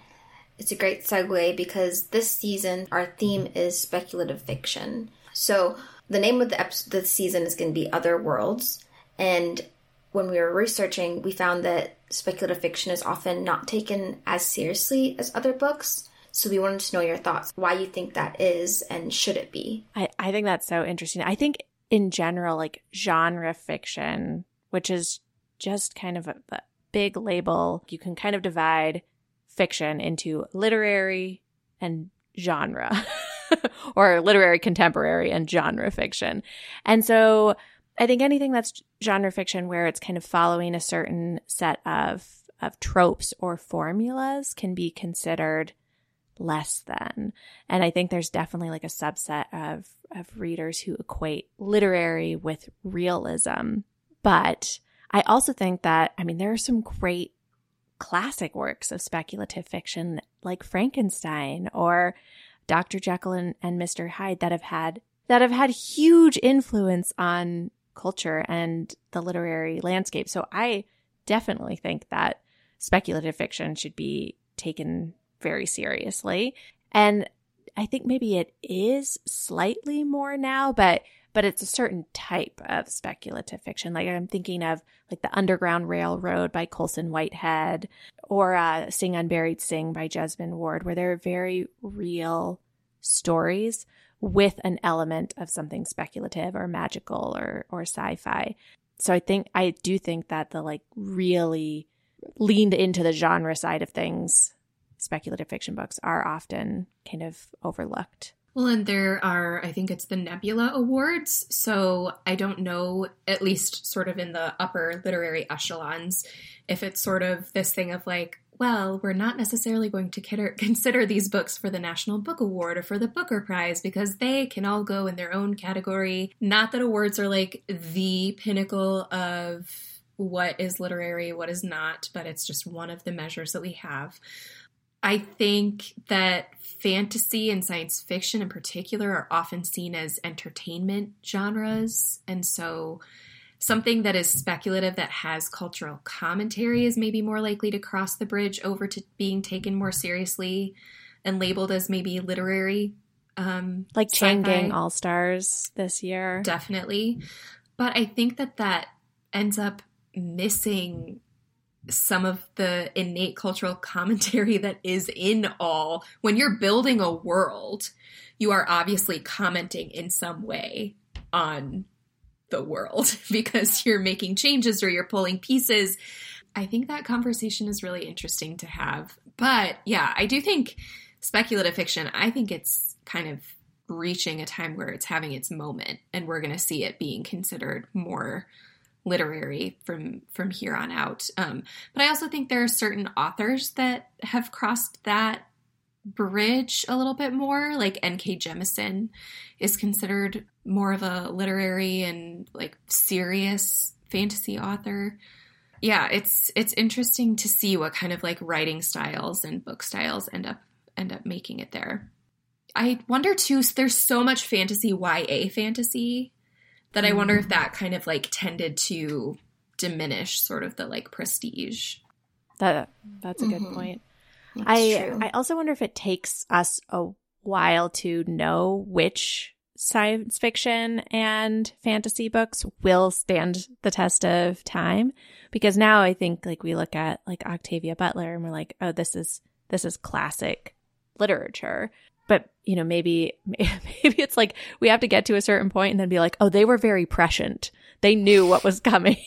it's a great segue because this season our theme is speculative fiction. So the name of the episode, the season is going to be Other Worlds, and when we were researching, we found that speculative fiction is often not taken as seriously as other books. So we wanted to know your thoughts, why you think that is, and should it be? I, I think that's so interesting. I think in general, like genre fiction, which is just kind of a, big label. You can kind of divide fiction into literary and genre, or literary contemporary and genre fiction. And so I think anything that's genre fiction where it's kind of following a certain set of of tropes or formulas can be considered less than. And I think there's definitely like a subset of of readers who equate literary with realism. But I also think that, I mean, there are some great classic works of speculative fiction like Frankenstein or Dr. Jekyll and, and Mr. Hyde that have had that have had huge influence on culture and the literary landscape. So I definitely think that speculative fiction should be taken very seriously. And I think maybe it is slightly more now, but but it's a certain type of speculative fiction. Like I'm thinking of like the Underground Railroad by Colson Whitehead or uh, Sing Unburied Sing by Jesmyn Ward, where they're very real stories with an element of something speculative or magical or or sci-fi. So I think I do think that the like really leaned into the genre side of things speculative fiction books are often kind of overlooked. Well, and there are, I think it's the Nebula Awards. So I don't know, at least sort of in the upper literary echelons, if it's sort of this thing of like, well, we're not necessarily going to consider these books for the National Book Award or for the Booker Prize because they can all go in their own category. Not that awards are like the pinnacle of what is literary, what is not, but it's just one of the measures that we have. I think that fantasy and science fiction in particular are often seen as entertainment genres. And so something that is speculative that has cultural commentary is maybe more likely to cross the bridge over to being taken more seriously and labeled as maybe literary. Um, like Chain Gang All Stars this year. Definitely. But I think that that ends up missing some of the innate cultural commentary that is in all. When you're building a world, you are obviously commenting in some way on the world because you're making changes or you're pulling pieces. I think that conversation is really interesting to have. But yeah, I do think speculative fiction, I think it's kind of reaching a time where it's having its moment and we're going to see it being considered more literary from from here on out. Um, but I also think there are certain authors that have crossed that bridge a little bit more. Like N.K. Jemisin is considered more of a literary and like serious fantasy author. Yeah, it's it's interesting to see what kind of like writing styles and book styles end up end up making it there. I wonder too. There's so much fantasy, YA fantasy that I wonder if that kind of like tended to diminish sort of the like prestige. That that's a good mm-hmm. point. That's I true. I also wonder if it takes us a while to know which science fiction and fantasy books will stand the test of time because now I think like we look at like Octavia Butler and we're like oh this is this is classic literature but you know, maybe maybe it's like we have to get to a certain point and then be like, oh, they were very prescient. They knew what was coming.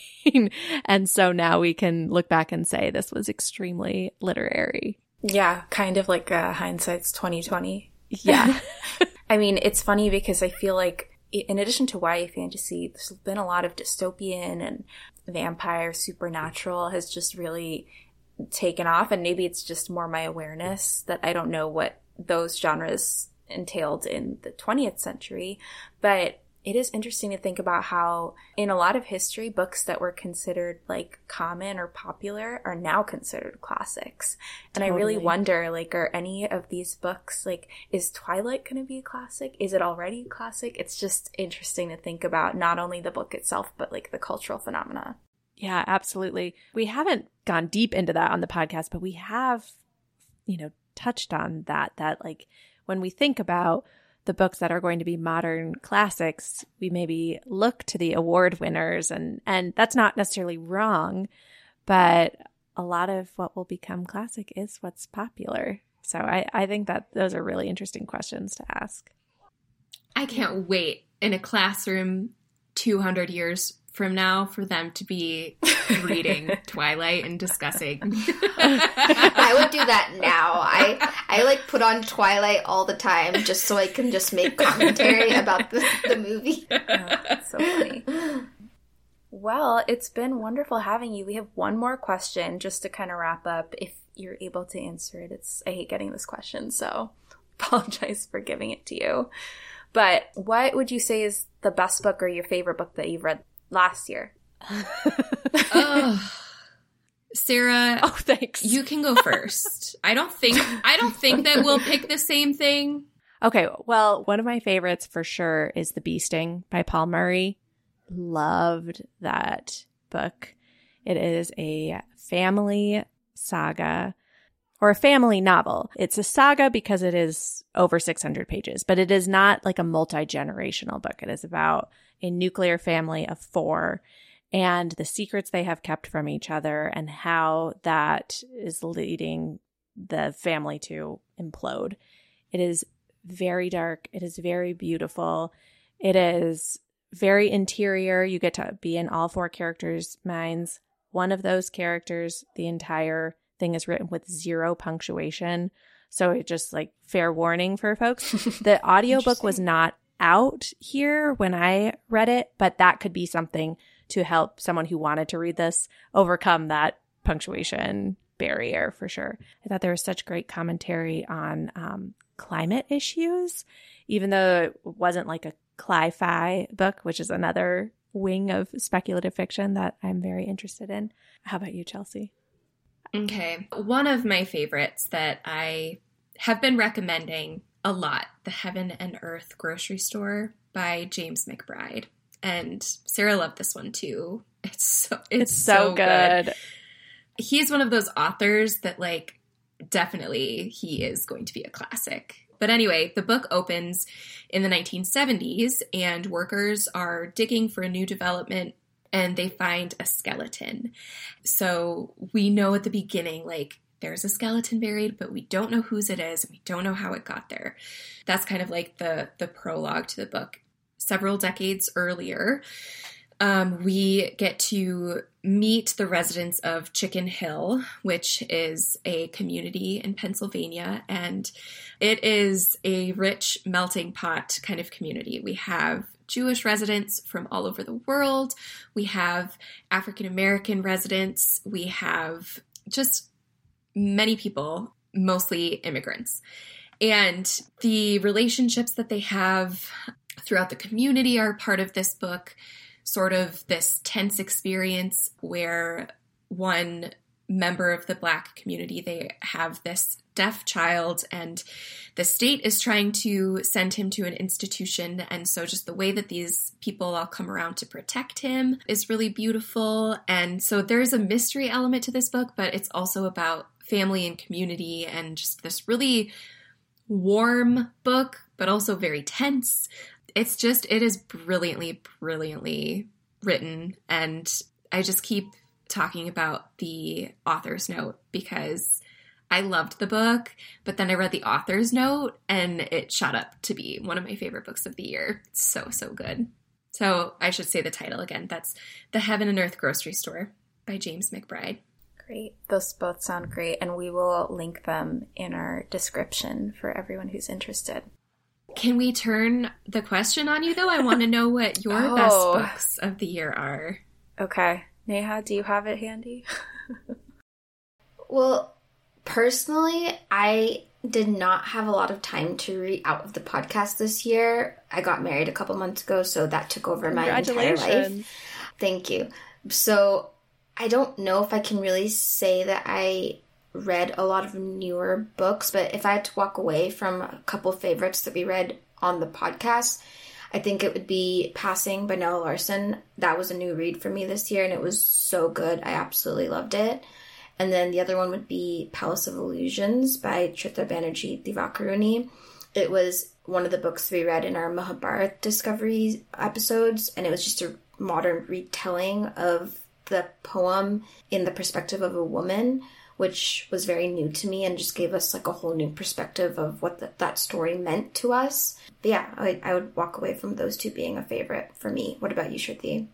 and so now we can look back and say this was extremely literary. Yeah, kind of like uh, hindsight's 2020. Yeah. I mean, it's funny because I feel like in addition to YA fantasy, there's been a lot of dystopian and vampire supernatural has just really taken off and maybe it's just more my awareness that I don't know what those genres entailed in the 20th century, but it is interesting to think about how in a lot of history books that were considered like common or popular are now considered classics. And totally. i really wonder like are any of these books like is twilight going to be a classic? Is it already a classic? It's just interesting to think about not only the book itself but like the cultural phenomena. Yeah absolutely. We haven't gone deep into that on the podcast but we have you know touched on that that like when we think about the books that are going to be modern classics, we maybe look to the award winners and and that's not necessarily wrong, but a lot of what will become classic is what's popular. So I, I think that those are really interesting questions to ask. I can't wait in a classroom 200 years from now for them to be reading Twilight and discussing. I would do that now. I I like put on Twilight all the time just so I can just make commentary about the, the movie. Oh, so funny. Well, it's been wonderful having you. We have one more question just to kind of wrap up. If you're able to answer it, it's I hate getting this question, so apologize for giving it to you. But what would you say is the best book or your favorite book that you've read last year. oh. Sara, oh thanks. You can go first. I don't think I don't think that we'll pick the same thing. Okay, well, one of my favorites for sure is The Bee Sting by Paul Murray. Loved that book. It is a family saga or a family novel. It's a saga because it is over 600 pages, but it is not like a multi generational book. It is about a nuclear family of four and the secrets they have kept from each other and how that is leading the family to implode. It is very dark. It is very beautiful. It is very interior. You get to be in all four characters' minds. One of those characters, the entire thing is written with zero punctuation. So it just like fair warning for folks. The audiobook was not out here when I read it, but that could be something to help someone who wanted to read this overcome that punctuation barrier for sure. I thought there was such great commentary on um, climate issues, even though it wasn't like a cli-fi book, which is another wing of speculative fiction that I'm very interested in. How about you, Chelsey? Okay. One of my favorites that I have been recommending a lot The Heaven and Earth Grocery Store by James McBride. And Sara loved this one too. It's so it's, it's so, so good. good. He's one of those authors that like definitely he is going to be a classic. But anyway, the book opens in the 1970s and workers are digging for a new development and they find a skeleton. So we know at the beginning like there's a skeleton buried, but we don't know whose it is and we don't know how it got there. That's kind of like the the prologue to the book. Several decades earlier, um, we get to meet the residents of Chicken Hill, which is a community in Pennsylvania, and it is a rich melting pot kind of community. We have Jewish residents from all over the world, we have African American residents, we have just many people, mostly immigrants. And the relationships that they have throughout the community are part of this book, sort of this tense experience where one member of the black community they have this deaf child and the state is trying to send him to an institution and so just the way that these people all come around to protect him is really beautiful and so there's a mystery element to this book but it's also about family and community and just this really warm book, but also very tense. It's just, it is brilliantly, brilliantly written. And I just keep talking about the author's note because I loved the book, but then I read the author's note and it shot up to be one of my favorite books of the year. It's so, so good. So I should say the title again. That's The Heaven and Earth Grocery Store by James McBride. Great. Those both sound great, and we will link them in our description for everyone who's interested. Can we turn the question on you though? I want to know what your Oh. best books of the year are. Okay. Neha, do you have it handy? Well, personally, I did not have a lot of time to read out of the podcast this year. I got married a couple months ago, so that took over my entire life. Thank you. So I don't know if I can really say that I read a lot of newer books, but if I had to walk away from a couple favorites that we read on the podcast, I think it would be Passing by Nella Larsen. That was a new read for me this year and it was so good. I absolutely loved it. And then the other one would be Palace of Illusions by Chitra Banerjee Divakaruni. It was one of the books we read in our Mahabharat Discovery episodes, and it was just a modern retelling of the poem in the perspective of a woman, which was very new to me and just gave us like a whole new perspective of what the, that story meant to us. But yeah, I, I would walk away from those two being a favorite for me. What about you, Shruti?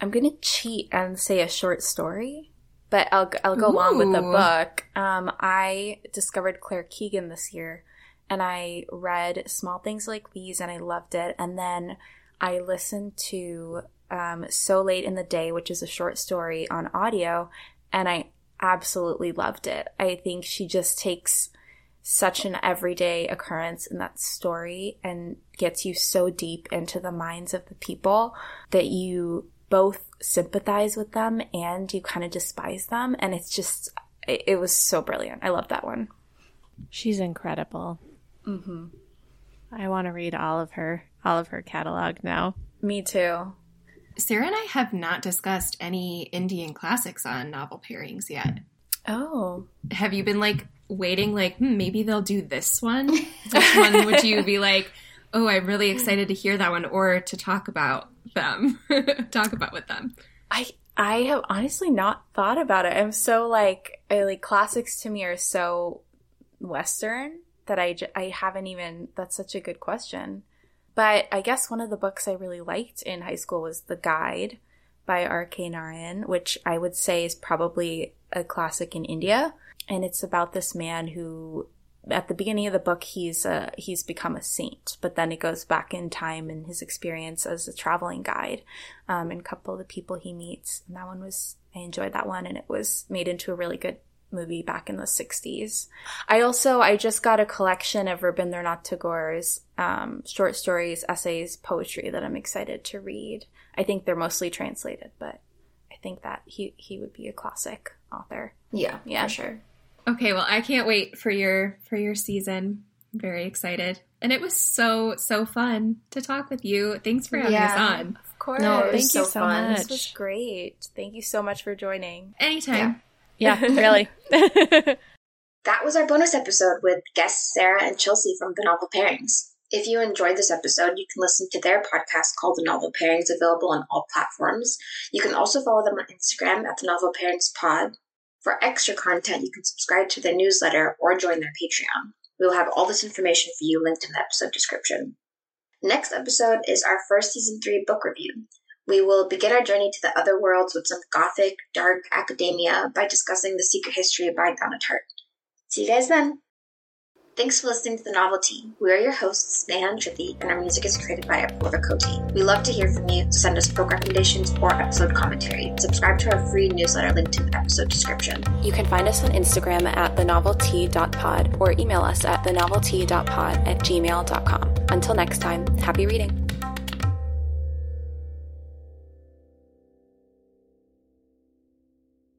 I'm going to cheat and say a short story, but I'll, I'll go along with the book. Um, I discovered Claire Keegan this year and I read Small Things Like These and I loved it. And then I listened to um, So Late in the Day, which is a short story on audio, and I absolutely loved it. I think she just takes such an everyday occurrence in that story and gets you so deep into the minds of the people that you both sympathize with them and you kind of despise them. And it's just, it, it was so brilliant. I love that one. She's incredible. Mm-hmm. I want to read all of her all of her catalog now. Me too. Sara and I have not discussed any Indian classics on novel pairings yet. Oh, Have you been like waiting, like, hmm, maybe they'll do this one? Which one would you be like, oh, I'm really excited to hear that one or to talk about them? talk about with them. I I have honestly not thought about it. I'm so like like classics to me are so western that I j- I haven't even that's such a good question. But I guess one of the books I really liked in high school was The Guide by R.K. Narayan, which I would say is probably a classic in India. And it's about this man who, at the beginning of the book, he's uh, he's become a saint, but then it goes back in time and his experience as a traveling guide, um, and a couple of the people he meets. And that one was I enjoyed that one, and it was made into a really good movie back in the 60s. I also I just got a collection of Rabindranath Tagore's um, short stories, essays, poetry that I'm excited to read. I think they're mostly translated, but I think that he he would be a classic author. Yeah, Yeah. for sure. Okay, well, I can't wait for your for your season. I'm very excited. And it was so so fun to talk with you. Thanks for having Yeah. us on. Of course. No, it was Thank you so so fun. much. This was great. Thank you so much for joining. Anytime. Yeah, really. That was our bonus episode with guests Sara and Chelsey from The Novel Pairings. If you enjoyed this episode, you can listen to their podcast called The Novel Pairings, available on all platforms. You can also follow them on Instagram at The Novel Pairings Pod. For extra content, you can subscribe to their newsletter or join their Patreon. We will have all this information for you linked in the episode description. Next episode is our first season three book review. We will begin our journey to the other worlds with some gothic, dark academia by discussing the secret history of by Donna Tartt. See you guys then. Thanks for listening to The Novel Tea. We are your hosts, and Shruti, and our music is created by Apoorva Koti. We love to hear from you, send us book recommendations or episode commentary. Subscribe to our free newsletter linked in the episode description. You can find us on Instagram at thenovelteapod or email us at thenovelteapod at gmail.com. Until next time, happy reading.